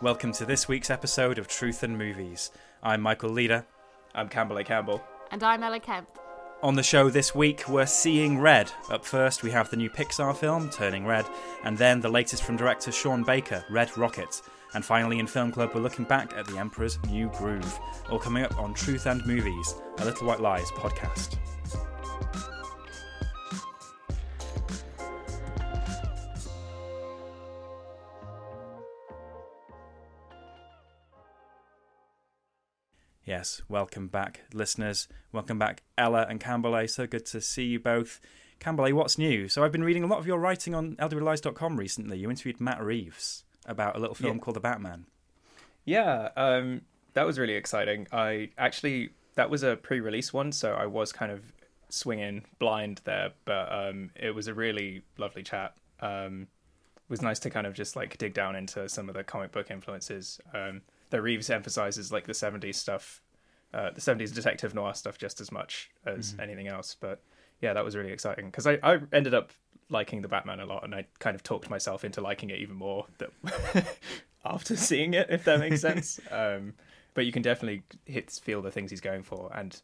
Welcome to this week's episode of Truth and Movies. I'm Michael Leader. I'm Campbell A. Campbell. And I'm Ella Kemp. On the show this week, we're seeing Red. Up first, we have the new Pixar film, Turning Red, and then the latest from director Sean Baker, Red Rocket. And finally, in Film Club, we're looking back at The Emperor's New Groove. All coming up on Truth and Movies, a Little White Lies podcast. Yes, welcome back, listeners. Welcome back, Ella and Campbell. So good to see you both. Campbell, what's new? So I've been reading a lot of your writing on lwlies.com recently. You interviewed Matt Reeves about a little film Yeah. called The Batman. Yeah, um, that was really exciting. I actually that was a pre-release one, so I was kind of swinging blind there, but um, it was a really lovely chat. Um, it was nice to kind of just like dig down into some of the comic book influences. Um, that Reeves emphasizes like the '70s stuff, uh, the '70s detective noir stuff just as much as anything else. But yeah, that was really exciting because I, I ended up liking the Batman a lot, and I kind of talked myself into liking it even more that after seeing it, if that makes sense. um, but you can definitely hit feel the things he's going for. And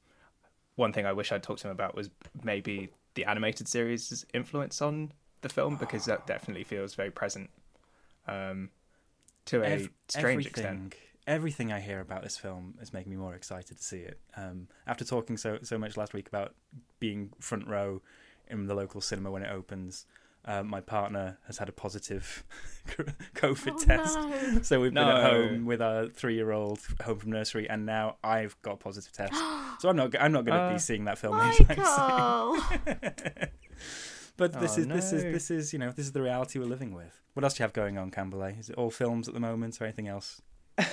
one thing I wish I'd talked to him about was maybe the animated series' influence on the film because that definitely feels very present um, to a Ev- strange everything, extent. Everything I hear about this film is making me more excited to see it. Um, after talking so so much last week about being front row in the local cinema when it opens, uh, my partner has had a positive COVID Oh, test. no. So we've been No. at home with our three-year-old home from nursery, and now I've got a positive test. so I'm not I'm not going to Uh, be seeing that film anytime soon. but this Oh, is this is no. this is you know this is the reality we're living with. What else do you have going on, Campbell? Is it all films at the moment or anything else?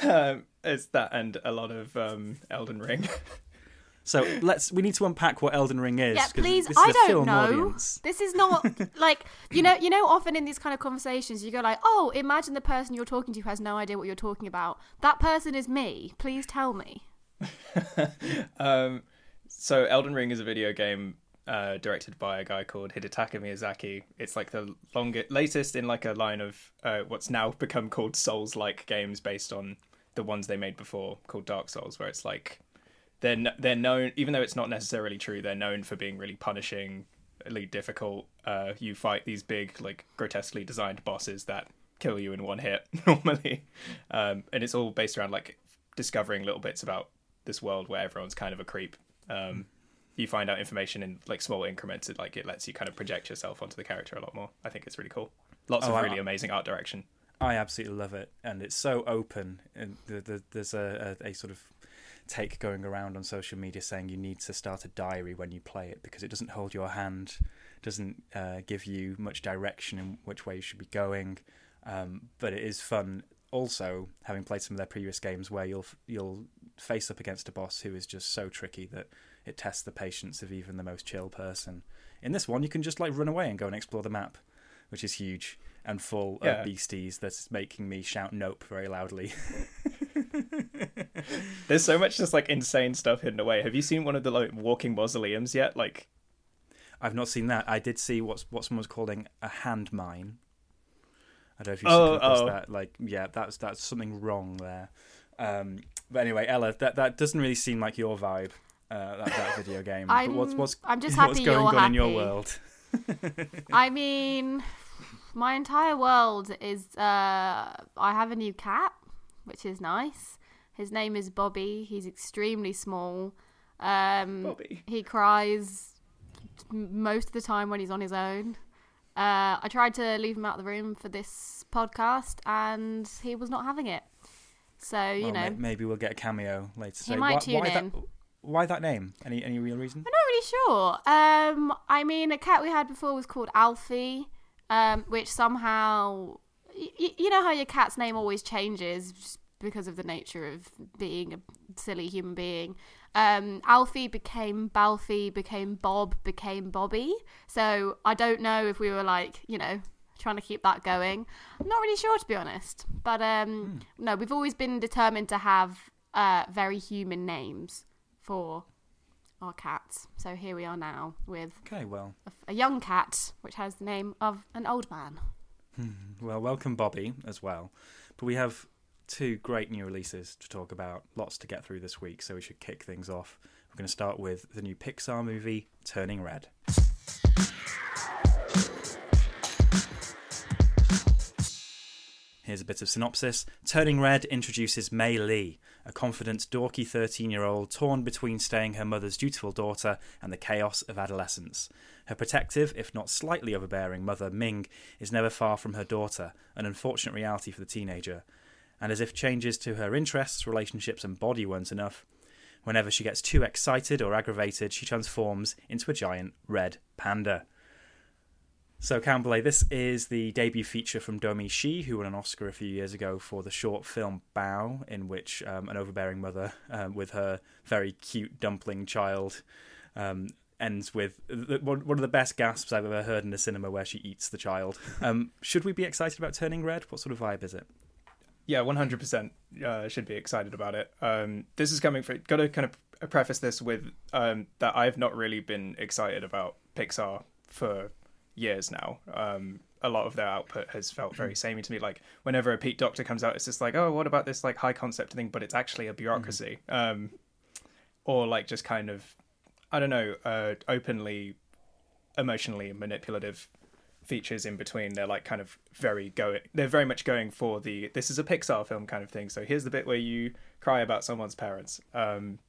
Um, it's that and a lot of um, Elden Ring. So let's we need to unpack what Elden Ring is. yeah, 'cause please. This is I a don't film know. audience. This is not like you know. You know, often in these kind of conversations, you go like, "Oh, imagine the person you're talking to has no idea what you're talking about. That person is me. Please tell me." um, so Elden Ring is a video game uh, directed by a guy called Hidetaka Miyazaki. It's like the longest, latest in like a line of uh, what's now become called Souls-like games based on the ones they made before called Dark Souls, where it's like they're kn- they're known, even though it's not necessarily true, they're known for being really punishing, really difficult. Uh, you fight these big, like grotesquely designed bosses that kill you in one hit normally, um, and it's all based around like discovering little bits about this world where everyone's kind of a creep. Um, you find out information in like small increments. It like it lets you kind of project yourself onto the character a lot more. I think it's really cool. Lots Oh, of I- really amazing art direction. I absolutely love it, and it's so open. And the, the, there's a, a, a sort of take going around on social media saying you need to start a diary when you play it because it doesn't hold your hand, doesn't uh, give you much direction in which way you should be going. Um, but it is fun. Also, having played some of their previous games where you'll you'll face up against a boss who is just so tricky that it tests the patience of even the most chill person. In this one, you can just like run away and go and explore the map, which is huge and full Yeah. of beasties that's making me shout nope very loudly. There's so much just like insane stuff hidden away. Have you seen one of the like walking mausoleums yet? Like I've not seen that. I did see what's what someone was calling a hand mine. I don't know if you Oh, oh. that. Like, yeah, that's that's something wrong there. Um, but anyway, Ella, that that doesn't really seem like your vibe. Uh, that, that video game. I'm- what's what's I'm just what's happy going you're on in your happy. world? I mean, my entire world is. Uh, I have a new cat, which is nice. His name is Bobby. He's extremely small. Um, Bobby. He cries most of the time when he's on his own. Uh, I tried to leave him out of the room for this podcast, and he was not having it. So you Well, know, maybe we'll get a cameo later. He So might why, tune why in. That, why that name? Any any real reason? I'm not really sure. Um, I mean, a cat we had before was called Alfie, um, which somehow, y- you know how your cat's name always changes just because of the nature of being a silly human being. Um, Alfie became Balfie, became Bob, became Bobby. So I don't know if we were like, you know, trying to keep that going. I'm not really sure to be honest. But um, no, we've always been determined to have uh, very human names for our cats. So here we are now with Okay, well, a, a young cat, which has the name of an old man. Hmm, well, welcome Bobby as well. But we have two great new releases to talk about. Lots to get through this week, so we should kick things off. We're going to start with the new Pixar movie Turning Red. Here's a bit of synopsis. Turning Red introduces Mei Lee, a confident, dorky 13 year old torn between staying her mother's dutiful daughter and the chaos of adolescence. Her protective, if not slightly overbearing, mother, Ming, is never far from her daughter, an unfortunate reality for the teenager. And as if changes to her interests, relationships, and body weren't enough, whenever she gets too excited or aggravated, she transforms into a giant red panda. So, Campbell, this is the debut feature from Domee Shi, who won an Oscar a few years ago for the short film Bao, in which um, an overbearing mother um, with her very cute dumpling child um, ends with one of the best gasps I've ever heard in a cinema where she eats the child. Um, should we be excited about Turning Red? What sort of vibe is it? Yeah, one hundred percent. Should be excited about it. Um, this is coming for. Got to kind of preface this with um, that I've not really been excited about Pixar for years now. Um, a lot of their output has felt very samey to me. Like whenever a Pete Docter comes out, it's just like, oh, what about this like high concept thing? But it's actually a bureaucracy. Um, or like just kind of, I don't know, uh, openly emotionally manipulative features in between they're like kind of very going they're very much going for the this is a pixar film kind of thing so here's the bit where you cry about someone's parents um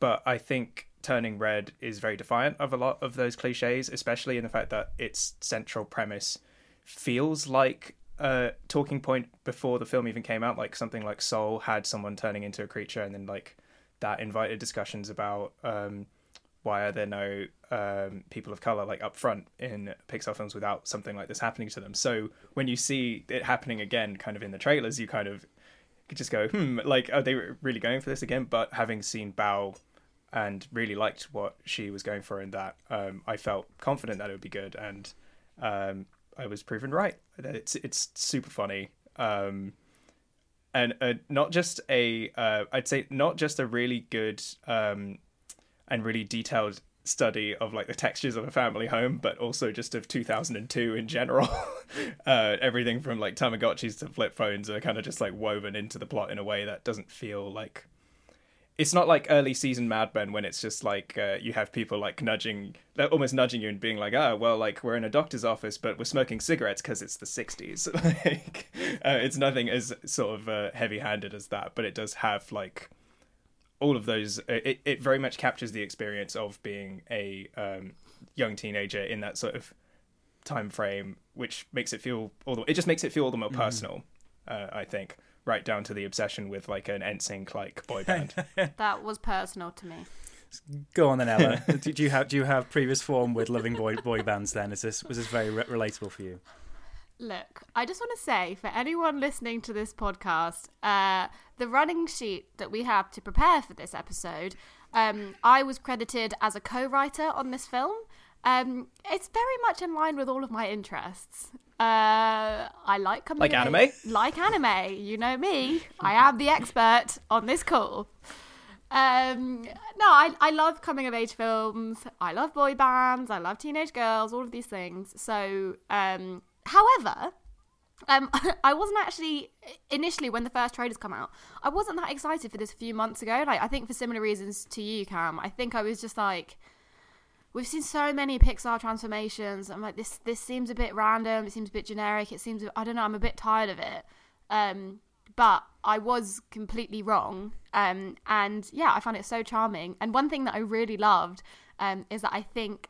but i think turning red is very defiant of a lot of those cliches especially in the fact that its central premise feels like a talking point before the film even came out like something like soul had someone turning into a creature and then like that invited discussions about um why are there no um, people of color like up front in Pixar films without something like this happening to them? So when you see it happening again, kind of in the trailers, you kind of just go, hmm, like are they really going for this again? But having seen Bao and really liked what she was going for in that, um, I felt confident that it would be good, and um, I was proven right. It's it's super funny. Um, and uh, not just a, uh, I'd say not just a really good um, and really detailed study of like the textures of a family home, but also just of 2002 in general. uh, everything from like Tamagotchis to flip phones are kind of just like woven into the plot in a way that doesn't feel like. It's not like early season Mad Men when it's just like uh, you have people like nudging, almost nudging you and being like, "Ah, well, like we're in a doctor's office, but we're smoking cigarettes because it's the '60s." like, uh, it's nothing as sort of uh, heavy-handed as that, but it does have like all of those it, it very much captures the experience of being a um, young teenager in that sort of time frame which makes it feel all the it just makes it feel all the more personal uh, i think right down to the obsession with like an NSYNC like boy band That was personal to me. Go on then, Ella. do, do you have do you have previous form with loving boy boy bands? Then is this was this very re- relatable for you? Look, I just want to say for anyone listening to this podcast, uh, the running sheet that we have to prepare for this episode, um, I was credited as a co writer on this film. Um, it's very much in line with all of my interests. Uh, I like coming Like anime? Like anime. You know me. I am the expert on this call. Um, no, I, I love coming of age films. I love boy bands. I love teenage girls. All of these things. So, um, however, um, I wasn't actually initially when the first trailers come out. I wasn't that excited for this a few months ago. Like I think for similar reasons to you, Cam. I think I was just like, we've seen so many Pixar transformations. I'm like, this this seems a bit random. It seems a bit generic. It seems I don't know. I'm a bit tired of it. Um, but I was completely wrong. Um, and yeah, I found it so charming. And one thing that I really loved um, is that I think,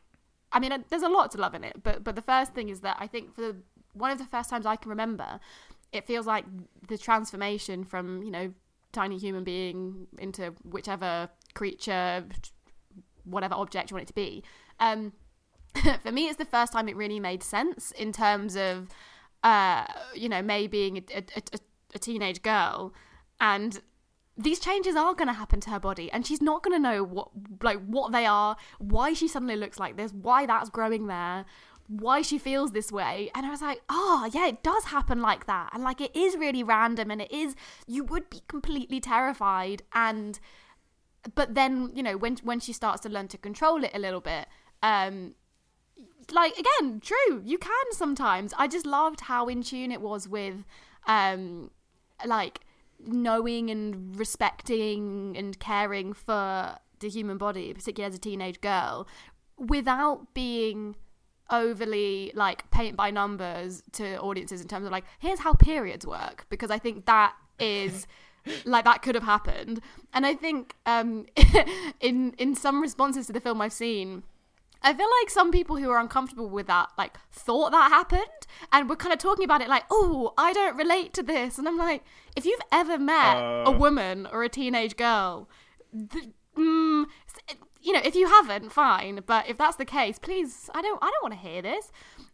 I mean, there's a lot to love in it, but but the first thing is that I think for the, one of the first times I can remember, it feels like the transformation from you know tiny human being into whichever creature, whatever object you want it to be. Um, for me, it's the first time it really made sense in terms of, uh, you know, May being a, a, a, a teenage girl, and these changes are going to happen to her body, and she's not going to know what like what they are, why she suddenly looks like this, why that's growing there, why she feels this way. And I was like, oh, yeah, it does happen like that. And like it is really random and it is, you would be completely terrified. And, but then, you know, when, when she starts to learn to control it a little bit, um, like again, true, you can sometimes. I just loved how in tune it was with, um, like knowing and respecting and caring for the human body, particularly as a teenage girl, without being overly like paint by numbers to audiences in terms of like here's how periods work because I think that is like that could have happened and I think um in in some responses to the film I've seen I feel like some people who are uncomfortable with that like thought that happened and we're kind of talking about it like oh I don't relate to this and I'm like if you've ever met uh... a woman or a teenage girl th- mm, you know, if you haven't, fine. But if that's the case, please, I don't, I don't want to hear this.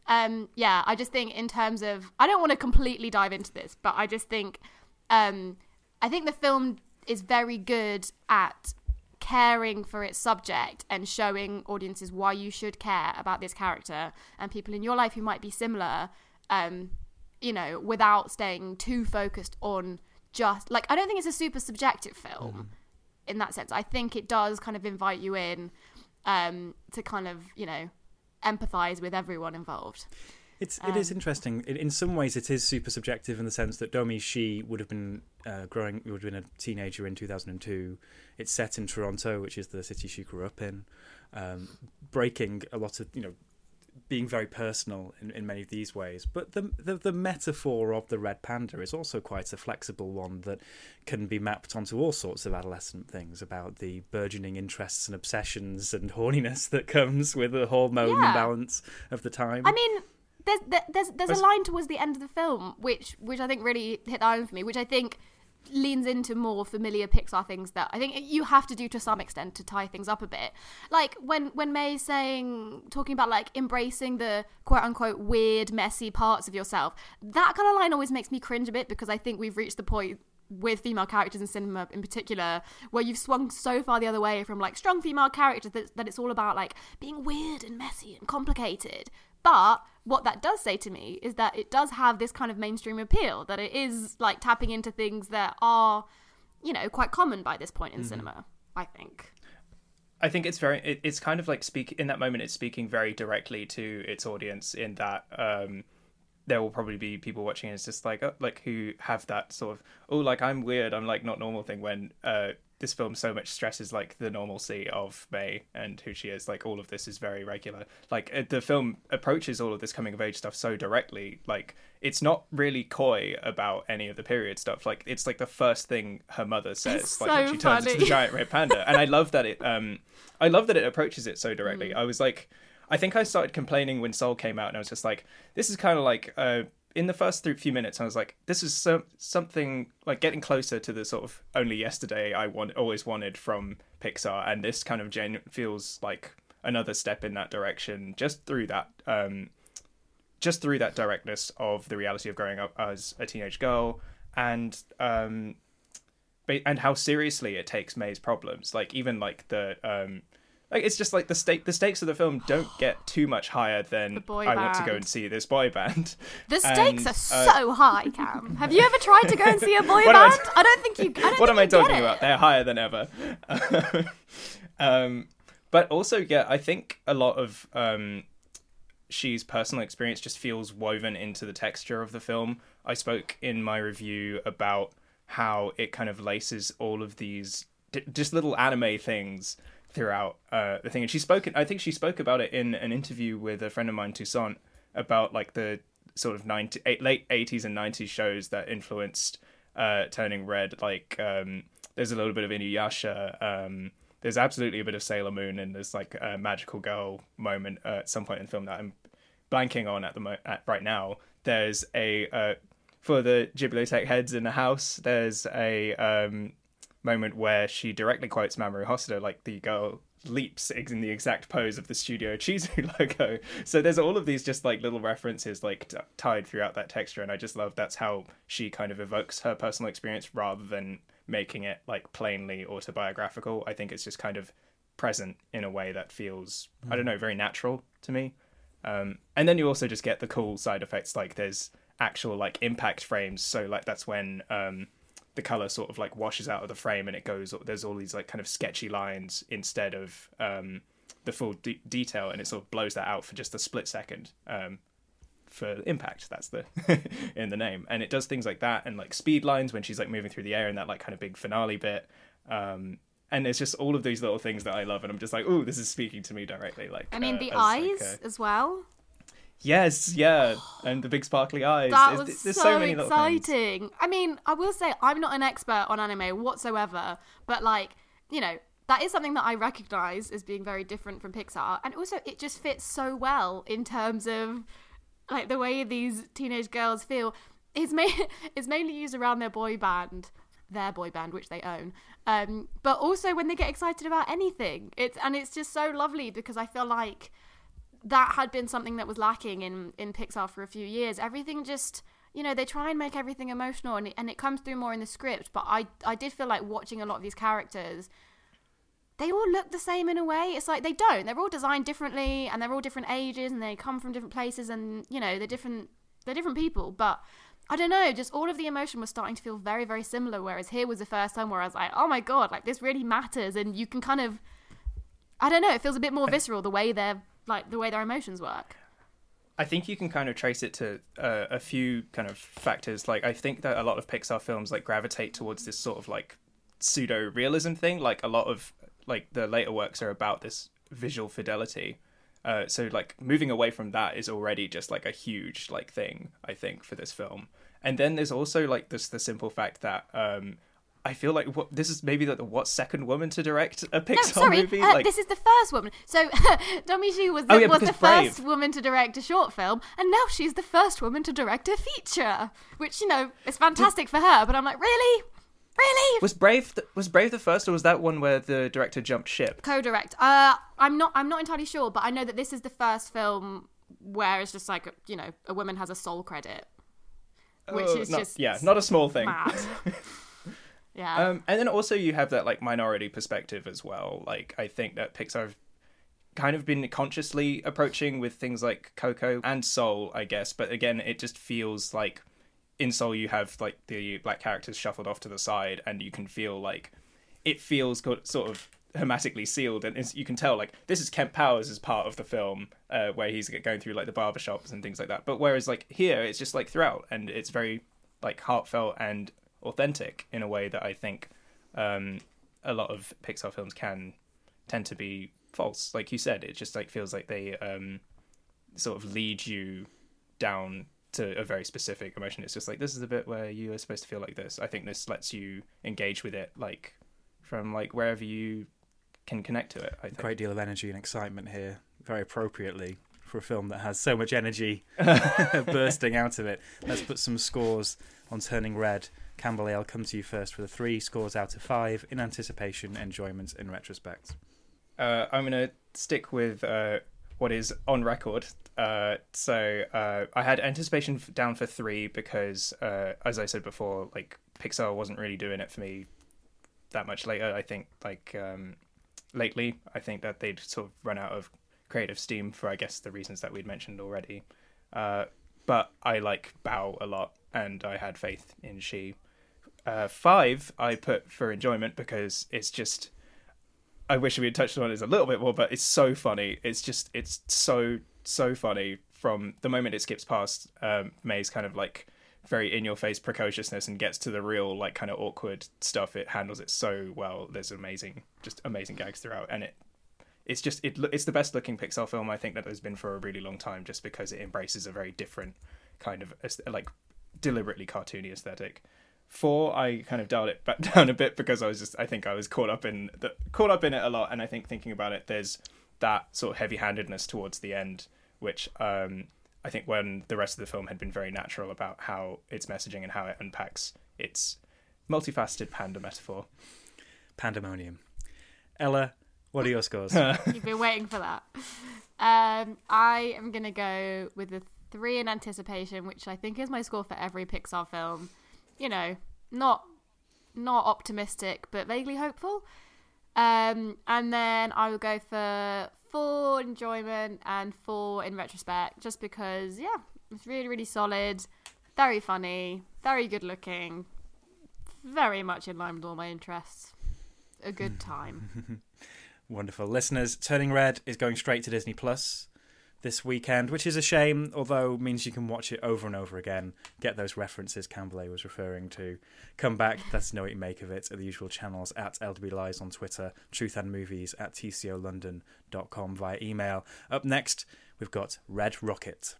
Um, yeah, I just think in terms of, I don't want to completely dive into this, but I just think, um, I think the film is very good at caring for its subject and showing audiences why you should care about this character and people in your life who might be similar. Um, you know, without staying too focused on just like I don't think it's a super subjective film. Mm in that sense. I think it does kind of invite you in um, to kind of, you know, empathize with everyone involved. It's it um, is interesting. In, in, some ways, it is super subjective in the sense that Domee Shi would have been uh, growing, would have been a teenager in 2002. It's set in Toronto, which is the city she grew up in, um, breaking a lot of you know being very personal in, in many of these ways. But the, the, the metaphor of the red panda is also quite a flexible one that can be mapped onto all sorts of adolescent things about the burgeoning interests and obsessions and horniness that comes with the hormone yeah. imbalance of the time. I mean, there's there's there's a line towards the end of the film which which I think really hit the home for me, which I think leans into more familiar Pixar things that I think you have to do to some extent to tie things up a bit. Like when when May's saying talking about like embracing the quote unquote weird, messy parts of yourself. That kind of line always makes me cringe a bit because I think we've reached the point with female characters in cinema in particular where you've swung so far the other way from like strong female characters that, that it's all about like being weird and messy and complicated but what that does say to me is that it does have this kind of mainstream appeal, that it is like tapping into things that are, you know, quite common by this point in mm-hmm. cinema, I think. I think it's very, it, it's kind of like speak in that moment, it's speaking very directly to its audience in that, um, there will probably be people watching it's just like oh, like who have that sort of oh like I'm weird I'm like not normal thing when uh this film so much stresses like the normalcy of May and who she is. Like all of this is very regular. Like uh, the film approaches all of this coming of age stuff so directly. Like it's not really coy about any of the period stuff. Like it's like the first thing her mother says, it's like so when she turns funny. into the giant red panda. and I love that it. Um, I love that it approaches it so directly. Mm. I was like. I think I started complaining when Soul came out, and I was just like, "This is kind of like uh, in the first few minutes, I was like, this is so, something like getting closer to the sort of only yesterday I want always wanted from Pixar, and this kind of feels like another step in that direction, just through that, um, just through that directness of the reality of growing up as a teenage girl, and um, and how seriously it takes May's problems, like even like the um like it's just like the stake the stakes of the film don't get too much higher than I want to go and see this boy band. The stakes and, are uh, so high, Cam. Have you ever tried to go and see a boy band? I, t- I, don't think you. I don't what am I talking about? They're higher than ever. um, but also, yeah, I think a lot of um, she's personal experience just feels woven into the texture of the film. I spoke in my review about how it kind of laces all of these d- just little anime things throughout uh, the thing. And she spoke, I think she spoke about it in an interview with a friend of mine, Toussaint, about like the sort of 90, late 80s and 90s shows that influenced uh, turning red. Like um, there's a little bit of Inuyasha. Um, there's absolutely a bit of Sailor Moon, and there's like a magical girl moment uh, at some point in the film that I'm blanking on at the mo- at right now. There's a uh, for the Ghibli heads in the house. There's a um, moment where she directly quotes Mamoru Hosoda, like the girl leaps in the exact pose of the Studio Chizu logo. So there's all of these just like little references like t- tied throughout that texture, and I just love that's how she kind of evokes her personal experience rather than making it like plainly autobiographical. I think it's just kind of present in a way that feels mm. I don't know very natural to me. Um, and then you also just get the cool side effects like there's actual like impact frames. So like that's when um, the color sort of like washes out of the frame and it goes. There's all these like kind of sketchy lines instead of um, the full de- detail, and it sort of blows that out for just a split second. Um, for impact that's the in the name and it does things like that and like speed lines when she's like moving through the air and that like kind of big finale bit um and it's just all of these little things that I love, and I'm just like, oh, this is speaking to me directly. Like, I mean, uh, the as, eyes like, uh... as well. Yes, yeah, and the big sparkly eyes. That there's, was there's so, so exciting. I mean, I will say I'm not an expert on anime whatsoever, but like, you know, that is something that I recognize as being very different from Pixar, and also it just fits so well in terms of like the way these teenage girls feel. Is ma- is mainly used around their boy band, their boy band, which they own. Um, but also when they get excited about anything, it's and it's just so lovely because I feel like that had been something that was lacking in in Pixar for a few years. Everything just you know they try and make everything emotional and it, and it comes through more in the script. But I I did feel like watching a lot of these characters. They all look the same in a way. It's like they don't. They're all designed differently, and they're all different ages, and they come from different places, and you know they're different. They're different people, but I don't know, just all of the emotion was starting to feel very, very similar. Whereas here was the first time where I was like, oh my god, like this really matters, and you can kind of, I don't know, it feels a bit more visceral the way they're like the way their emotions work. I think you can kind of trace it to uh, a few kind of factors. Like I think that a lot of Pixar films like gravitate towards this sort of like pseudo realism thing. Like a lot of like the later works are about this visual fidelity uh, so like moving away from that is already just like a huge like thing I think for this film. And then there's also like this the simple fact that um, I feel like what this is maybe the what second woman to direct a Pixar no, sorry, movie. Uh, like... This is the first woman. So Domee Shi was the, oh, yeah, was the first woman to direct a short film, and now she's the first woman to direct a feature, which you know is fantastic for her. But I'm like, really, Really? Was Brave the, was Brave the first, or was that one where the director jumped ship? Co-direct. Uh, I'm not. I'm not entirely sure, but I know that this is the first film where it's just like you know a woman has a sole credit, which uh, is not, just yeah, not a small thing. yeah. Um, and then also you have that like minority perspective as well. Like I think that Pixar kind of been consciously approaching with things like Coco and Soul, I guess. But again, it just feels like in Soul you have like the black characters shuffled off to the side, and you can feel like it feels sort of hermetically sealed, and you can tell like this is Kemp Powers as part of the film uh, where he's going through like the barbershops and things like that. But whereas like here, it's just like throughout, and it's very like heartfelt and authentic in a way that I think um, a lot of Pixar films can tend to be false. Like you said, it just like feels like they um, sort of lead you down to a very specific emotion. It's just like this is a bit where you are supposed to feel like this. I think this lets you engage with it like from like wherever you can connect to it. I think. Great deal of energy and excitement here, very appropriately for a film that has so much energy bursting out of it. Let's put some scores on Turning Red. Campbell, I'll come to you first for the three scores out of five in anticipation, enjoyment, in retrospect. Uh, I'm going to stick with uh, what is on record. Uh, so uh, I had anticipation down for three because, uh, as I said before, like Pixar wasn't really doing it for me that much later. I think like um, lately, I think that they'd sort of run out of creative steam for I guess the reasons that we'd mentioned already. Uh, but I like Bao a lot, and I had faith in Shi. Uh, five I put for enjoyment because it's just I wish we had touched on it a little bit more, but it's so funny. It's just it's so so funny from the moment it skips past um, May's kind of like very in your face precociousness and gets to the real like kind of awkward stuff. It handles it so well. There's amazing, just amazing gags throughout, and it it's just it it's the best looking Pixar film I think that there's been for a really long time, just because it embraces a very different kind of like deliberately cartoony aesthetic. Four I kind of dialed it back down a bit because I was just I think I was caught up in the caught up in it a lot, and I think thinking about it, there's that sort of heavy-handedness towards the end, which um, I think when the rest of the film had been very natural about how its messaging and how it unpacks its multifaceted panda metaphor. Pandemonium. Ella, what are your scores? You've been waiting for that. Um, I am gonna go with the three in anticipation, which I think is my score for every Pixar film. You know, not not optimistic, but vaguely hopeful. Um, and then I will go for four enjoyment and four in retrospect, just because yeah, it's really really solid, very funny, very good looking, very much in line with all my interests. A good time. Wonderful. Listeners, Turning Red is going straight to Disney Plus this weekend, which is a shame, although means you can watch it over and over again, get those references Campbell was referring to. Come back, let us know what you make of it at the usual channels at LW Lies on Twitter, Truth and Movies at tcolondon.com via email. Up next, we've got Red Rocket.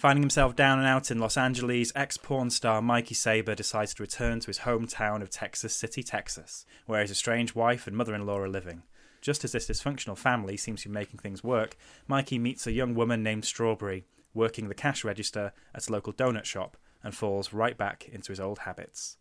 Finding himself down and out in Los Angeles, ex porn star Mikey Saber decides to return to his hometown of Texas City, Texas, where his estranged wife and mother in law are living. Just as this dysfunctional family seems to be making things work, Mikey meets a young woman named Strawberry, working the cash register at a local donut shop, and falls right back into his old habits.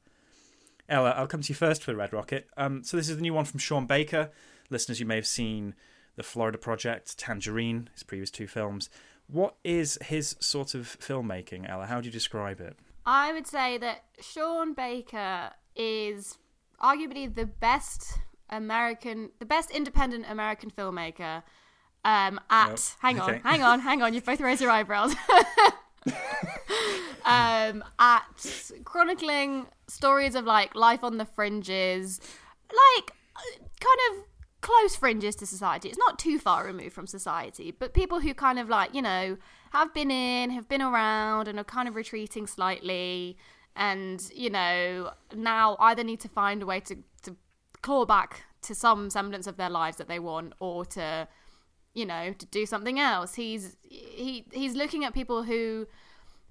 Ella, I'll come to you first for Red Rocket. Um, so, this is the new one from Sean Baker. Listeners, you may have seen The Florida Project, Tangerine, his previous two films. What is his sort of filmmaking, Ella? How do you describe it? I would say that Sean Baker is arguably the best American, the best independent American filmmaker. Um, at Nope. hang on, Okay. hang on, hang on. You've both raised your eyebrows. um, at chronicling stories of like life on the fringes, like uh, kind of close fringes to society. It's not too far removed from society, but people who kind of like, you know, have been in, have been around, and are kind of retreating slightly, and, you know, now either need to find a way to, to claw back to some semblance of their lives that they want or to you know to do something else he's he he's looking at people who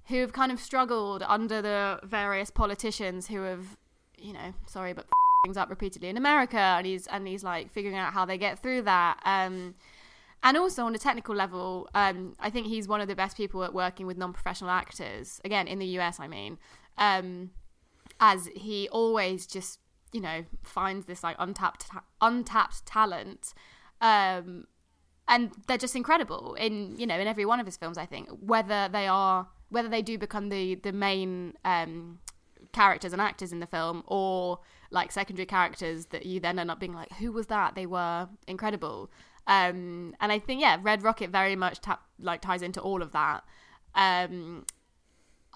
who've kind of struggled under the various politicians who have you know sorry but things up repeatedly in America and he's and he's like figuring out how they get through that um and also on a technical level um I think he's one of the best people at working with non-professional actors again in the US I mean um as he always just you know finds this like untapped untapped talent um and they're just incredible in you know in every one of his films i think whether they are whether they do become the the main um characters and actors in the film or like secondary characters that you then end up being like who was that they were incredible um and i think yeah red rocket very much tap, like ties into all of that um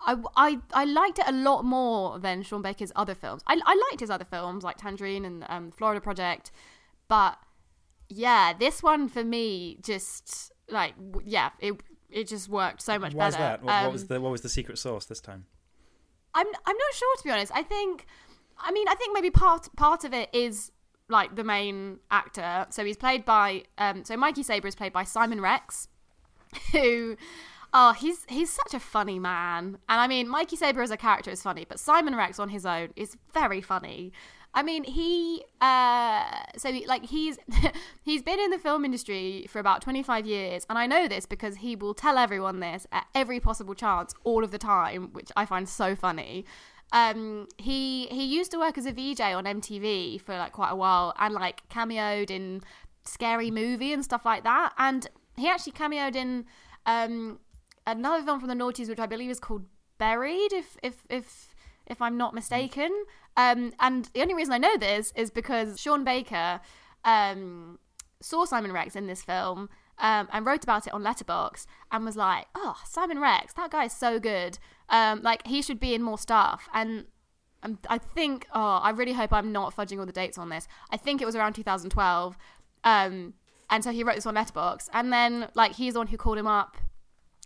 I, I, I liked it a lot more than Sean Baker's other films. I, I liked his other films like Tangerine and um, Florida Project, but yeah, this one for me just like w- yeah, it it just worked so much Why is better. that? What, what was Um, the what was the secret sauce this time? I'm I'm not sure to be honest. I think I mean I think maybe part part of it is like the main actor. So he's played by um so Mikey Saber is played by Simon Rex, who oh he's he's such a funny man. And I mean Mikey Saber as a character is funny, but Simon Rex on his own is very funny. I mean he uh so like he's he's been in the film industry for about 25 years and I know this because he will tell everyone this at every possible chance all of the time, which I find so funny um he he used to work as a VJ on MTV for like quite a while and like cameoed in scary movie and stuff like that and he actually cameoed in um another film from the noughties which I believe is called Buried if if if if I'm not mistaken um and the only reason I know this is because Sean Baker um saw Simon Rex in this film um, and wrote about it on Letterboxd and was like, "Oh, Simon Rex, that guy is so good. Um, like he should be in more stuff." And um, I think, oh, I really hope I'm not fudging all the dates on this. I think it was around 2012. Um, and so he wrote this on Letterboxd, and then like he's the one who called him up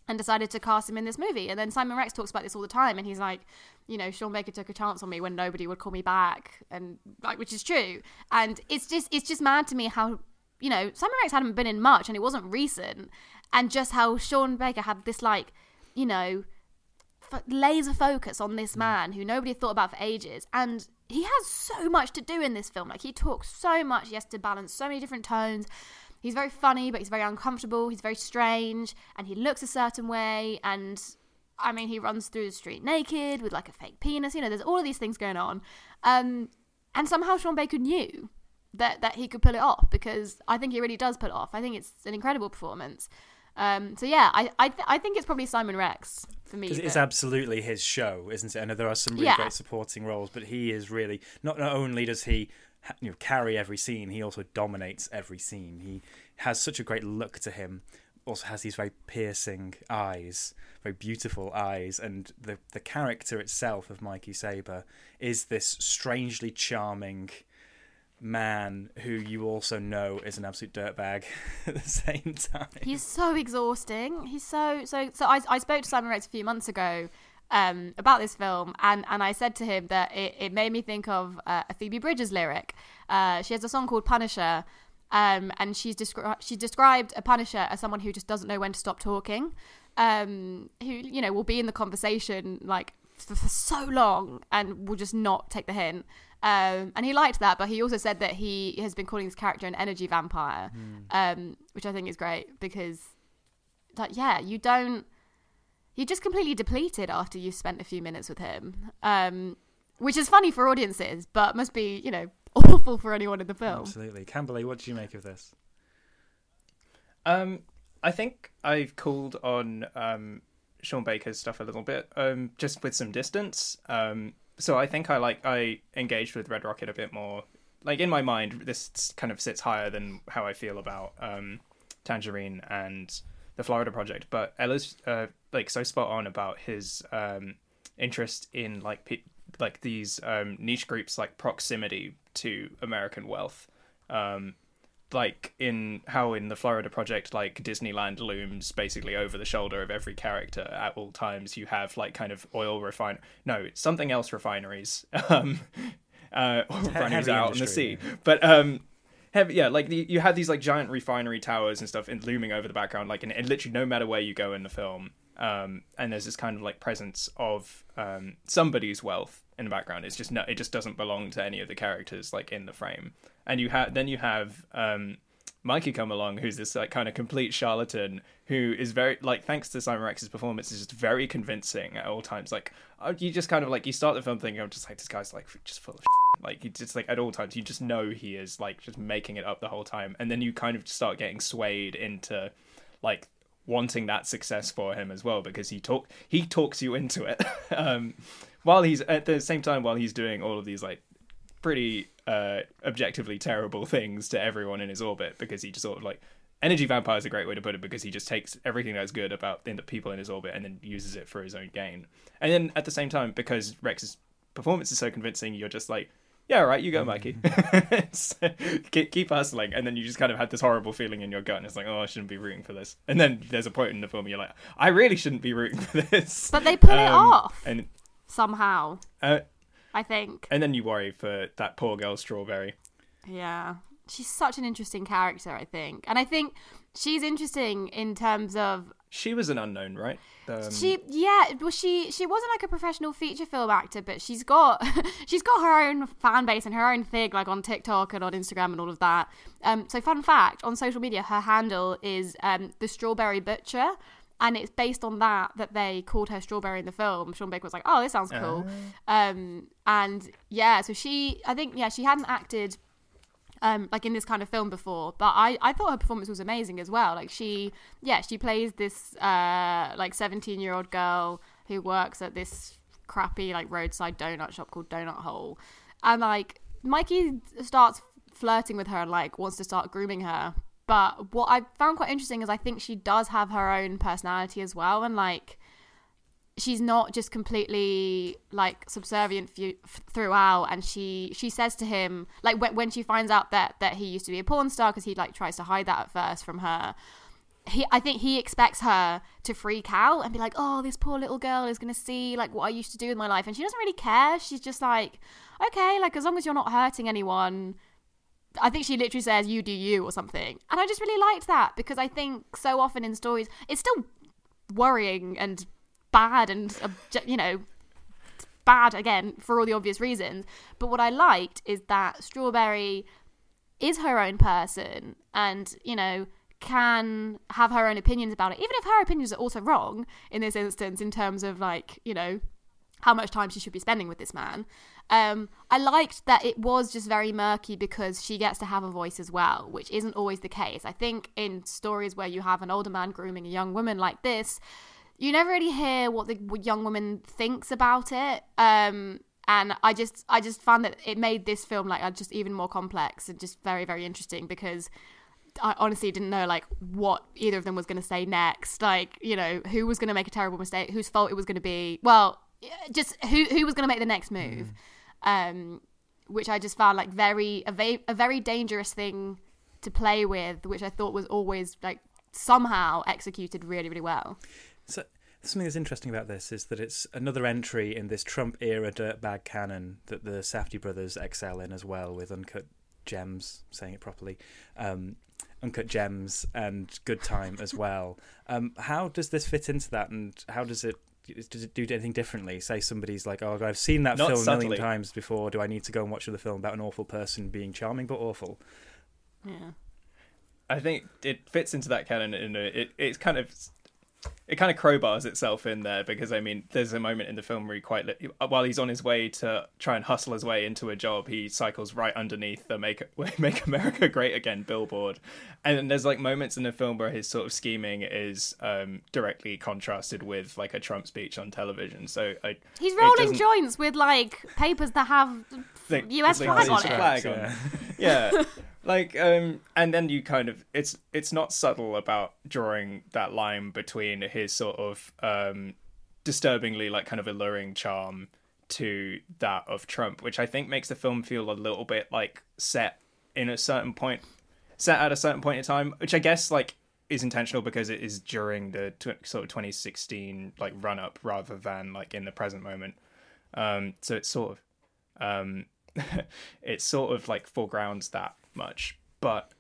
and decided to cast him in this movie. And then Simon Rex talks about this all the time, and he's like, you know, Sean Baker took a chance on me when nobody would call me back, and like, which is true. And it's just, it's just mad to me how, you know, Simon Rex hadn't been in much, and it wasn't recent, and just how Sean Baker had this like you know, f- laser focus on this man who nobody thought about for ages. And he has so much to do in this film. Like, he talks so much. He has to balance so many different tones. He's very funny, but he's very uncomfortable. He's very strange, and he looks a certain way. And I mean, he runs through the street naked with like a fake penis. You know, there's all of these things going on. Um, and somehow Sean Baker knew that that he could pull it off because I think he really does pull it off. I think it's an incredible performance. Um, so yeah, I I, th- I think it's probably Simon Rex for me. Because it's absolutely his show, isn't it? I know there are some really Yeah. great supporting roles, but he is really not. Not only does he ha- you know carry every scene, he also dominates every scene. He has such a great look to him. Also has these very piercing eyes, very beautiful eyes, and the the character itself of Mikey Saber is this strangely charming man who you also know is an absolute dirtbag at the same time. He's so exhausting. He's so so so. I I spoke to Simon Rex a few months ago. Um, about this film, and, and I said to him that it, it made me think of uh, a Phoebe Bridgers lyric. Uh, she has a song called Punisher, um, and she's descri- she described a Punisher as someone who just doesn't know when to stop talking, um, who you know will be in the conversation like for, for so long and will just not take the hint. Um, and he liked that, but he also said that he has been calling this character an energy vampire, um, which I think is great because, like, yeah, you don't, you're just completely depleted after you've spent a few minutes with him, um, which is funny for audiences, but must be, you know, awful for anyone in the film. Absolutely, Campbell. What do you make of this? Um, I think I've called on um, Sean Baker's stuff a little bit, um, just with some distance. Um, so I think I like I engaged with Red Rocket a bit more. Like in my mind, this kind of sits higher than how I feel about um, Tangerine and the Florida Project. But Ella's uh, like so spot on about his um, interest in like pe- like these um, niche groups like proximity to American wealth. Um, like in how in the Florida project, like Disneyland looms basically over the shoulder of every character at all times. You have like kind of oil refine no something else refineries, um, uh, oil refineries out in the sea, but um. Heavy, yeah, like the, you had these like giant refinery towers and stuff in, looming over the background, like and, and literally no matter where you go in the film, um, and there's this kind of like presence of um, somebody's wealth in the background. It's just no, it just doesn't belong to any of the characters like in the frame. And you have then you have um, Mikey come along, who's this like kind of complete charlatan who is very like thanks to Simon Rex's performance, is just very convincing at all times. Like uh, you just kind of like you start the film thinking, I'm just like this guy's like just full of. Shit. Like he just like at all times, you just know he is like just making it up the whole time, and then you kind of start getting swayed into like wanting that success for him as well because he talk he talks you into it. Um while he's at the same time while he's doing all of these like pretty uh objectively terrible things to everyone in his orbit because he just sort of like energy vampire is a great way to put it because he just takes everything that's good about the people in his orbit and then uses it for his own gain. And then at the same time because rex's performance is so convincing you're just like yeah, right, you go, Mikey. So, keep, keep hustling, and then you just kind of had this horrible feeling in your gut, and it's like, oh, I shouldn't be rooting for this. And then there's a point in the film where you're like, I really shouldn't be rooting for this. But they pull it Um, off and somehow. uh, I think. and then you worry for that poor girl, Strawberry. Yeah. She's such an interesting character, I think. And I think she's interesting in terms of She was an unknown, right? Um, she yeah, well she she wasn't like a professional feature film actor, but she's got she's got her own fan base and her own thing like on TikTok and on Instagram and all of that. Um so fun fact, on social media her handle is um the Strawberry Butcher. And it's based on that that they called her Strawberry in the film. Sean Baker was like, "Oh, this sounds cool," um, and yeah. So she, I think, yeah, she hadn't acted um, like in this kind of film before. But I, I thought her performance was amazing as well. Like she, yeah, she plays this uh, like 17 year old girl who works at this crappy like roadside donut shop called Donut Hole, and like Mikey starts flirting with her and like wants to start grooming her. But what I found quite interesting is I think she does have her own personality as well, and like she's not just completely like subservient f- throughout and she she says to him like when, when she finds out that that he used to be a porn star because he like tries to hide that at first from her he i think he expects her to freak out and be like oh this poor little girl is gonna see like what i used to do in my life. And she doesn't really care. She's just like okay like as long as you're not hurting anyone I think she literally says "you do you" or something, and I just really liked that because I think so often in stories it's still worrying and bad and you know bad again for all the obvious reasons. But what I liked is that Strawberry is her own person and, you know, can have her own opinions about it, even if her opinions are also wrong in this instance, in terms of like, you know, how much time she should be spending with this man. Um, I liked that it was just very murky because she gets to have a voice as well, which isn't always the case. I think in stories where you have an older man grooming a young woman like this, you never really hear what the young woman thinks about it. Um, and I just, I just found that it made this film like just even more complex and just very, very interesting because I honestly didn't know like what either of them was going to say next. Like, you know, who was going to make a terrible mistake, whose fault it was going to be. Well, just who who was going to make the next move. Mm. Um, which I just found like very a, va- a very dangerous thing to play with, which I thought was always like somehow executed really really well. So something that's interesting about this is that it's another entry in this Trump era dirtbag canon that the Safdie brothers excel in as well with Uncut Gems, saying it properly. Um, Uncut Gems and Good Time as well. Um, how does this fit into that, and how does it does it do anything differently? Say somebody's like, "Oh, I've seen that Not film subtly. a million times before. Do I need to go and watch another film about an awful person being charming but awful?" Yeah, I think it fits into that canon. In a, it, it's kind of it kind of crowbars itself in there because I mean, there's a moment in the film where he quite while he's on his way to try and hustle his way into a job, he cycles right underneath the "Make Make America Great Again" billboard, and there's like moments in the film where his sort of scheming is um, directly contrasted with like a Trump speech on television. So I, he's rolling joints with like papers that have the, U.S. flag on it. Flag on. yeah. like um and then you kind of it's it's not subtle about drawing that line between his sort of um disturbingly like kind of alluring charm to that of Trump, which I think makes the film feel a little bit like set in a certain point, set at a certain point in time, which I guess like is intentional because it is during the sort of 2016 like run up rather than like in the present moment. Um, so it's sort of um, it sort of like foregrounds that much. But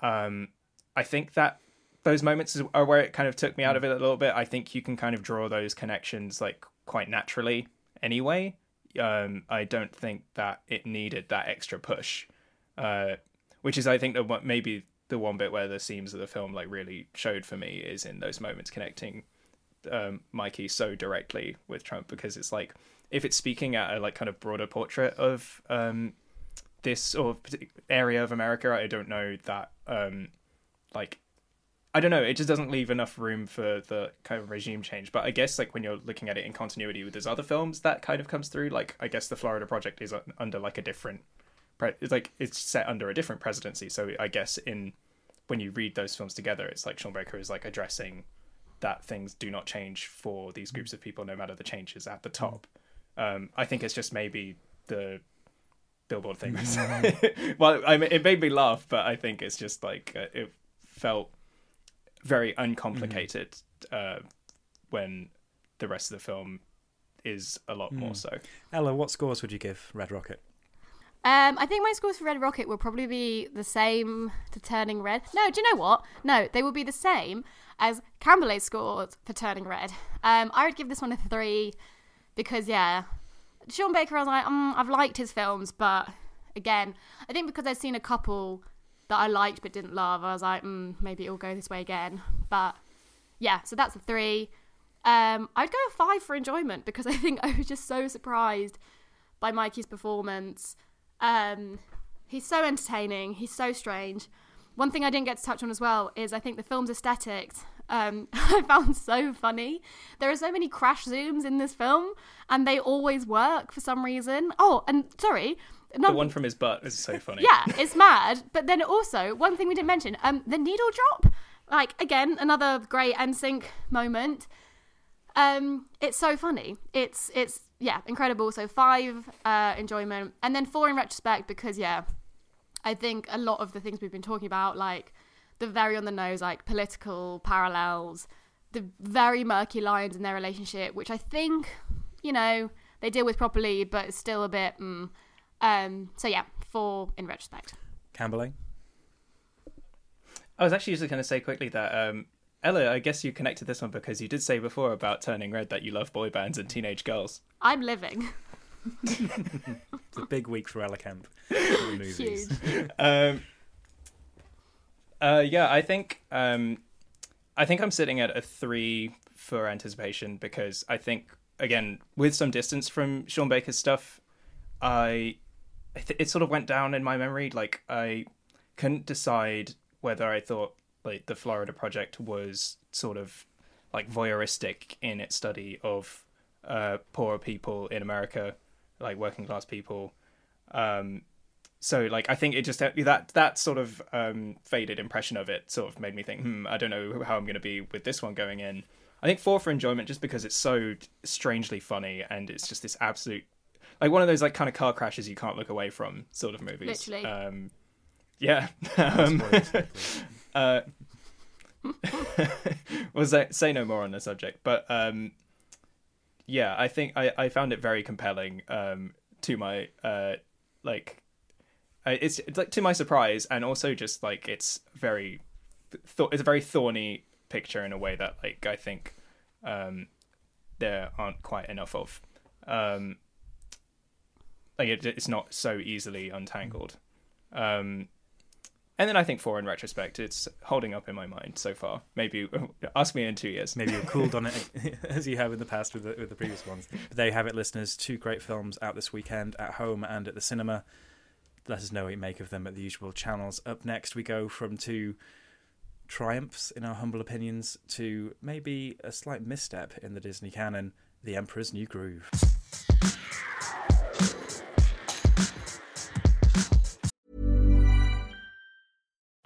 um, I think that those moments are where it kind of took me out of it a little bit. I think you can kind of draw those connections like quite naturally anyway. Um, I don't think that it needed that extra push, uh, which is I think the what maybe the one bit where the seams of the film like really showed for me is in those moments connecting um, Mikey so directly with Trump because it's like if it's speaking at a like kind of broader portrait of um, this sort of area of America, I don't know that um, like I don't know. It just doesn't leave enough room for the kind of regime change. But I guess like when you're looking at it in continuity with those other films, that kind of comes through. Like I guess the Florida Project is under like a different, it's like it's set under a different presidency. So I guess in when you read those films together, it's like Sean Baker is like addressing that things do not change for these groups of people, no matter the changes at the top. Um, I think it's just maybe the billboard thing was well I mean, it made me laugh but i think it's just like uh, it felt very uncomplicated mm. uh, when the rest of the film is a lot mm. more so ella what scores would you give red rocket um, I think my scores for Red Rocket will probably be the same to Turning Red. No, do you know what? No, they will be the same as Kambole's scores for Turning Red. Um, I would give this one a three because, yeah, Sean Baker, I was like, mm, I've liked his films, but again, I think because I've seen a couple that I liked but didn't love, I was like, mm, maybe it'll go this way again. But yeah, so that's a three. Um, I'd go a five for enjoyment because I think I was just so surprised by Mikey's performance. Um, he's so entertaining. He's so strange. One thing I didn't get to touch on as well is I think the film's aesthetics um, I found so funny. There are so many crash zooms in this film, and they always work for some reason. Oh, and sorry. the one from his butt is so funny. Yeah, it's mad. But then also, one thing we didn't mention, um, the needle drop. Like again, another great NSYNC moment. Um, it's so funny. It's it's yeah, incredible. So five uh, enjoyment, and then four in retrospect because yeah, I think a lot of the things we've been talking about, like the very on the nose like political parallels, the very murky lines in their relationship, which I think you know they deal with properly, but it's still a bit. Mm. Um, so yeah, four in retrospect. Kambole. I was actually just going to say quickly that um, Ella, I guess you connected this one because you did say before about Turning Red that you love boy bands and teenage girls. I'm living. It's a big week for Ella movies. Huge. um, uh, yeah, I think um, I think I'm sitting at a three for anticipation because I think again with some distance from Sean Baker's stuff, I it sort of went down in my memory. Like I couldn't decide whether I thought like the Florida Project was sort of like voyeuristic in its study of uh, poorer people in America, like working class people. Um, so like I think it just that that sort of um, faded impression of it sort of made me think, hmm, I don't know how I'm going to be with this one going in. I think four for enjoyment just because it's so strangely funny and it's just this absolute like one of those like kind of car crashes you can't look away from sort of movies. Literally. Um, yeah. um, uh, was say, say no more on the subject, but um, yeah, I think I, I found it very compelling. Um, to my uh, like, I- it's, it's like to my surprise, and also just like it's very, th- it's a very thorny picture in a way that like I think um, there aren't quite enough of. Um, like it, it's not so easily untangled. Um, and then I think four in retrospect, it's holding up in my mind so far. Maybe ask me in two years. Maybe you've cooled on it as you have in the past with the, with the previous ones. But there you have it, listeners. Two great films out this weekend at home and at the cinema. Let us know what you make of them at the usual channels. Up next, we go from two triumphs, in our humble opinions, to maybe a slight misstep in the Disney canon The Emperor's New Groove.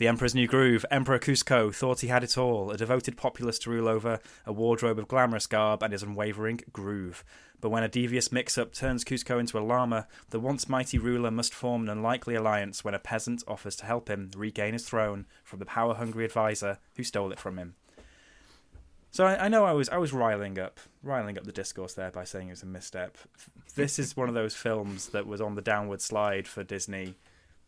The Emperor's New Groove. Emperor Kuzco thought he had it all, a devoted populace to rule over, a wardrobe of glamorous garb, and his unwavering groove. But when a devious mix up turns Kuzco into a llama, the once mighty ruler must form an unlikely alliance when a peasant offers to help him regain his throne from the power hungry advisor who stole it from him. So I, I know I was I was riling up riling up the discourse there by saying it was a misstep. This is one of those films that was on the downward slide for Disney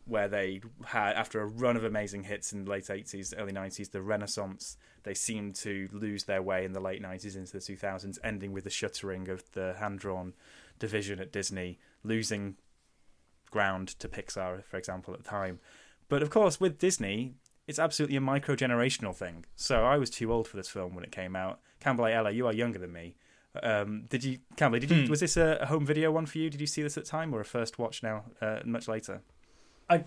where they had after a run of amazing hits in the late 80s early 90s the renaissance they seemed to lose their way in the late 90s into the 2000s ending with the shuttering of the hand-drawn division at disney losing ground to pixar for example at the time. But of course with disney it's absolutely a micro-generational thing. So i was too old for this film when it came out. Campbell ella you are younger than me. Um, did you campbell did you Hmm. was this a, home video one for you? Did you see this at the time or a first watch now uh, much later I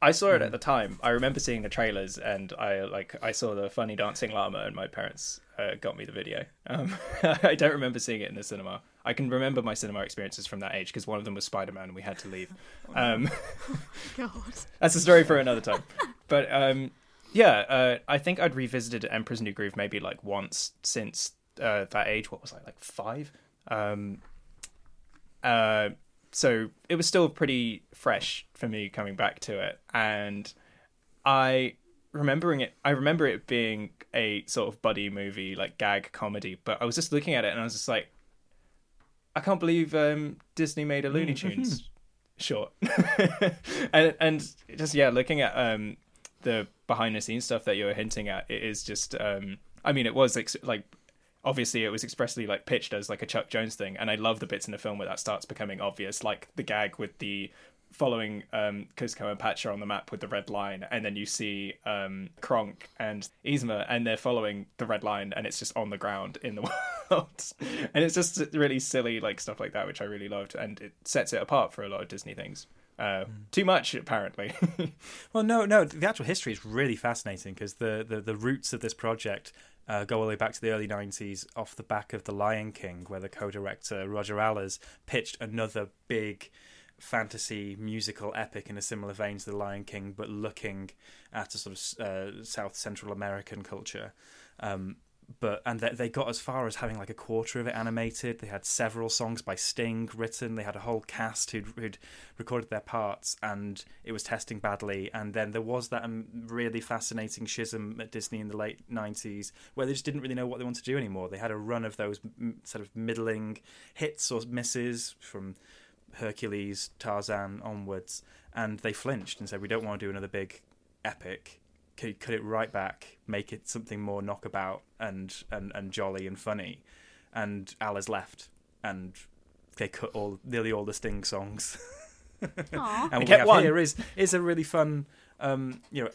I saw it at the time. I remember seeing the trailers, and I like I saw the funny dancing llama, and my parents uh, got me the video. Um, I don't remember seeing it in the cinema. I can remember my cinema experiences from that age because one of them was Spider Man, and we had to leave. Um, God. that's a story for another time. But um, yeah, uh, I think I'd revisited Emperor's New Groove maybe like once since uh, that age. What was I like five? Um, uh, so it was still pretty fresh for me coming back to it, and I remembering it. I remember it being a sort of buddy movie, like gag comedy. But I was just looking at it, and I was just like, I can't believe um, Disney made a Looney Tunes short. and and just yeah, looking at um the behind the scenes stuff that you were hinting at, it is just um I mean it was ex- like obviously it was expressly like pitched as like a Chuck Jones thing, and I love the bits in the film where that starts becoming obvious, like the gag with the following um Kuzco and Pacha on the map with the red line, and then you see um Kronk and Yzma, and they're following the red line, and it's just on the ground in the world, and it's just really silly like stuff like that, which I really loved, and it sets it apart for a lot of Disney things. Uh, Too much, apparently. Well, no, no. The actual history is really fascinating because the, the, the roots of this project uh, go all the way back to the early 90s off the back of The Lion King, where the co director Roger Allers pitched another big fantasy musical epic in a similar vein to The Lion King, but looking at a sort of uh, South Central American culture. Um, but and they, they got as far as having like a quarter of it animated. They had several songs by Sting written. They had a whole cast who'd, who'd recorded their parts, and it was testing badly. And then there was that um, really fascinating schism at Disney in the late '90s, where they just didn't really know what they wanted to do anymore. They had a run of those m- sort of middling hits or misses from Hercules, Tarzan onwards, and they flinched and said, "We don't want to do another big epic. Could cut it right back, make it something more knockabout and and and jolly and funny." And Allers left, and they cut all nearly all the Sting songs. And what we have one. here is is a really fun, um, you know,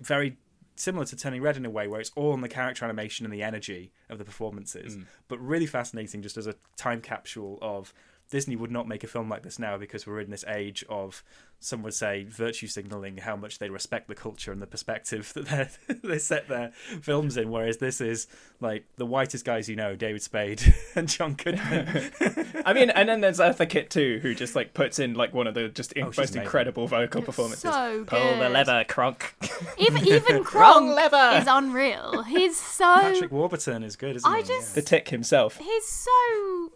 very similar to Turning Red in a way, where it's all on the character animation and the energy of the performances, but really fascinating just as a time capsule of Disney would not make a film like this now because we're in this age of some would say virtue signaling how much they respect the culture and the perspective that they they set their films in. Whereas this is like the whitest guys you know, David Spade and John Goodman. I mean, and then there's Eartha Kitt too, who just like puts in like one of the just Oh, most amazing. incredible vocal performances. so Pull the lever, Kronk. Even even Wrong Kronk lever. is unreal. He's so Patrick Warburton is good, isn't I he? just- the tick himself. he's so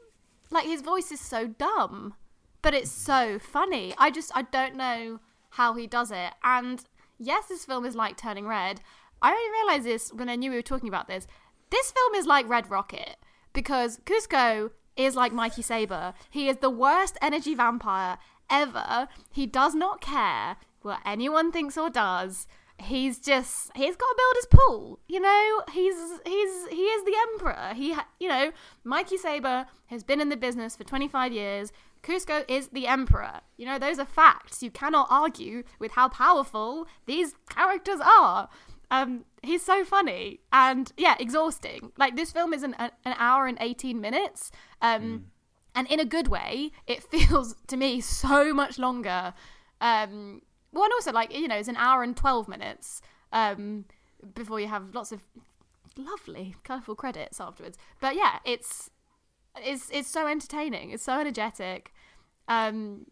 like his voice is so dumb, but it's so funny. I just I don't know how he does it. And yes, this film is like Turning Red. I only realized this when I knew we were talking about this. This film is like Red Rocket because Kuzco is like Mikey Saber. He is the worst energy vampire ever. He does not care what anyone thinks or does. He's just he's got to build his pool. You know, he's he's he is the emperor. He ha- you know, Mikey Saber has been in the business for 25 years. Kuzco is the emperor. You know, those are facts. You cannot argue with how powerful these characters are. Um, he's so funny and yeah, exhausting. Like this film is an an hour and 18 minutes. Um, and in a good way, it feels to me so much longer. Um, well, and also like you know, it's an hour and 12 minutes. Um, before you have lots of lovely, colourful credits afterwards. But yeah, it's it's it's so entertaining. It's so energetic. Um,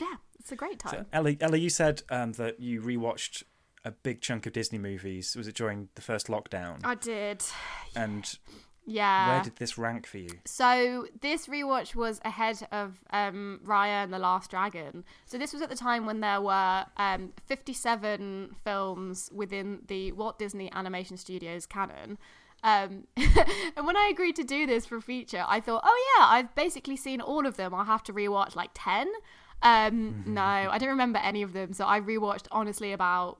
yeah, it's a great time. So, Ellie, Ellie, you said um, that you rewatched a big chunk of Disney movies. Was it during the first lockdown? I did. and Yeah. where did this rank for you? So this rewatch was ahead of um, Raya and the Last Dragon. So this was at the time when there were um, 57 films within the Walt Disney Animation Studios canon. Um, and when I agreed to do this for a feature, I thought, oh yeah, I've basically seen all of them. I'll have to rewatch like 10. Um, no, I don't remember any of them. So I rewatched honestly about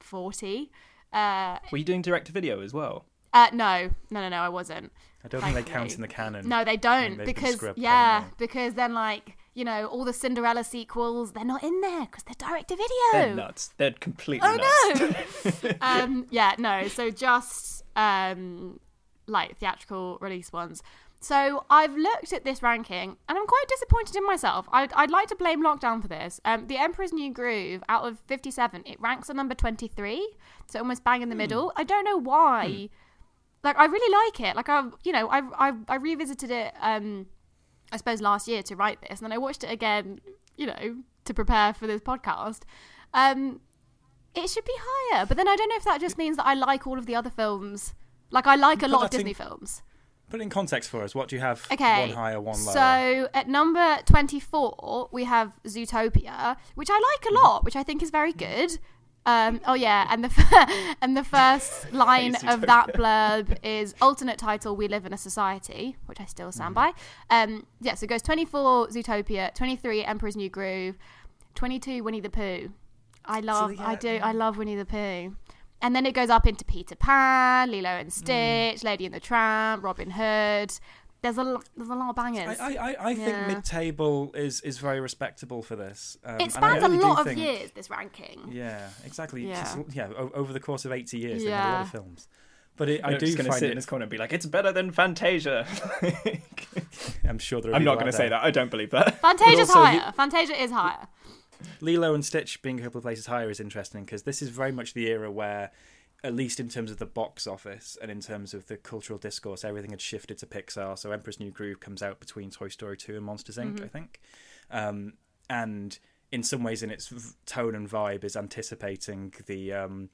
40. Uh, Were you doing direct to video as well? Uh, no, no, no, no, I wasn't. I don't think they count in the canon. No, they don't they've been because yeah, because then like you know all the Cinderella sequels, they're not in there because they're direct to They're video. nuts. They're completely Oh nuts. no! um, yeah, no. So just um, like theatrical release ones. So I've looked at this ranking and I'm quite disappointed in myself. I'd, I'd like to blame lockdown for this. Um, the Emperor's New Groove, out of 57, it ranks at number 23, so almost bang in the middle. I don't know why. Like I really like it. Like I, you know, I I, I revisited it. Um, I suppose last year to write this, and then I watched it again. You know, to prepare for this podcast. Um, it should be higher, but then I don't know if that just means that I like all of the other films. Like I like a lot of that's in- Disney films. Put it in context for us. What do you have? Okay. One higher, one lower. So at number 24, we have Zootopia, which I like Mm-hmm. a lot, which I think is very good. Um, oh yeah, and the and the first line of that blurb is alternate title: "We live in a society," which I still stand by. Um, yeah, so it goes twenty four Zootopia, twenty three Emperor's New Groove, twenty two Winnie the Pooh. I love, I yeah, do, I love Winnie the Pooh. And then it goes up into Peter Pan, Lilo and Stitch, Lady and the Tramp, Robin Hood. There's a lo- there's a lot of bangers. I, I, I think Yeah. mid-table is, is very respectable for this. Um, it and I spans a really lot of think- years. This ranking. Yeah, exactly. Yeah. Just- yeah, over the course of 80 years, they've had a lot of films. But it, I do just going to find sit it, in this corner and be like, it's better than Fantasia. I'm sure there are I'm not going to say that. I don't believe that. Fantasia's also higher. the- Fantasia is higher. Lilo and Stitch being a couple of places higher is interesting because this is very much the era where, at least in terms of the box office and in terms of the cultural discourse, everything had shifted to Pixar. So Emperor's New Groove comes out between Toy Story 2 and Monsters Inc., Mm-hmm. I think. Um, and in some ways, in its tone and vibe, is anticipating the. Um,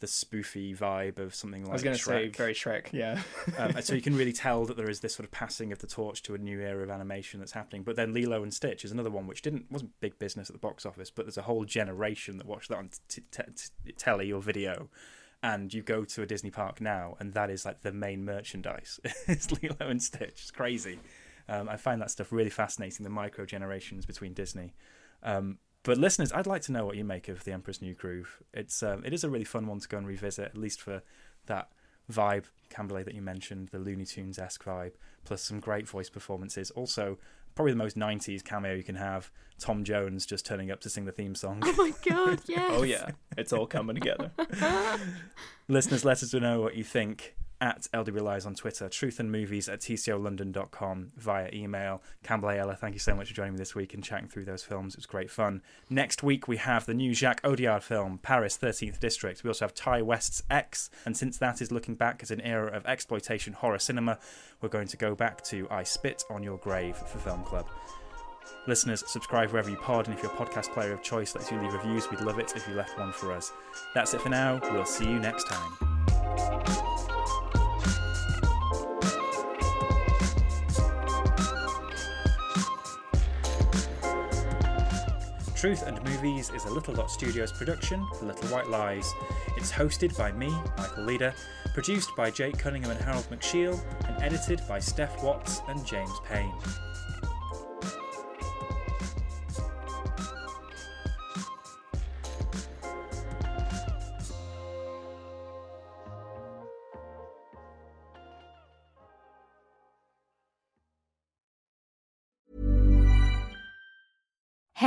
the spoofy vibe of something like I was going to say very Shrek. Yeah. um, so you can really tell that there is this sort of passing of the torch to a new era of animation that's happening. But then Lilo and Stitch is another one which didn't wasn't big business at the box office, but there's a whole generation that watched that on t- t- t- telly or video. And you go to a Disney park now, and that is like the main merchandise. it's Lilo and Stitch. It's crazy. Um, I find that stuff really fascinating. The micro generations between Disney. Um, but listeners, I'd like to know what you make of the Emperor's New Groove. It's um, it is a really fun one to go and revisit, at least for that vibe, Kambole that you mentioned, the Looney Tunes esque vibe, plus some great voice performances. Also, probably the most '90s cameo you can have: Tom Jones just turning up to sing the theme song. Oh my god, yes. oh, yeah. It's all coming together. Listeners, let us know what you think at LW Lies on Twitter, truth and movies at tcolondon.com via email. Campbell Ayala, thank you so much for joining me this week and chatting through those films. It was great fun. Next week, we have the new Jacques Audiard film, Paris 13th District. We also have Ti West's X, and since that is looking back at an era of exploitation horror cinema, we're going to go back to I Spit on Your Grave for Film Club. Listeners, subscribe wherever you pod, and if your podcast player of choice lets you leave reviews, we'd love it if you left one for us. That's it for now. We'll see you next time. Truth and Movies is a Little Dot Studios production for Little White Lies. It's hosted by me, Michael Leader, produced by Jake Cunningham and Harold McShiel, and edited by Steph Watts and James Payne.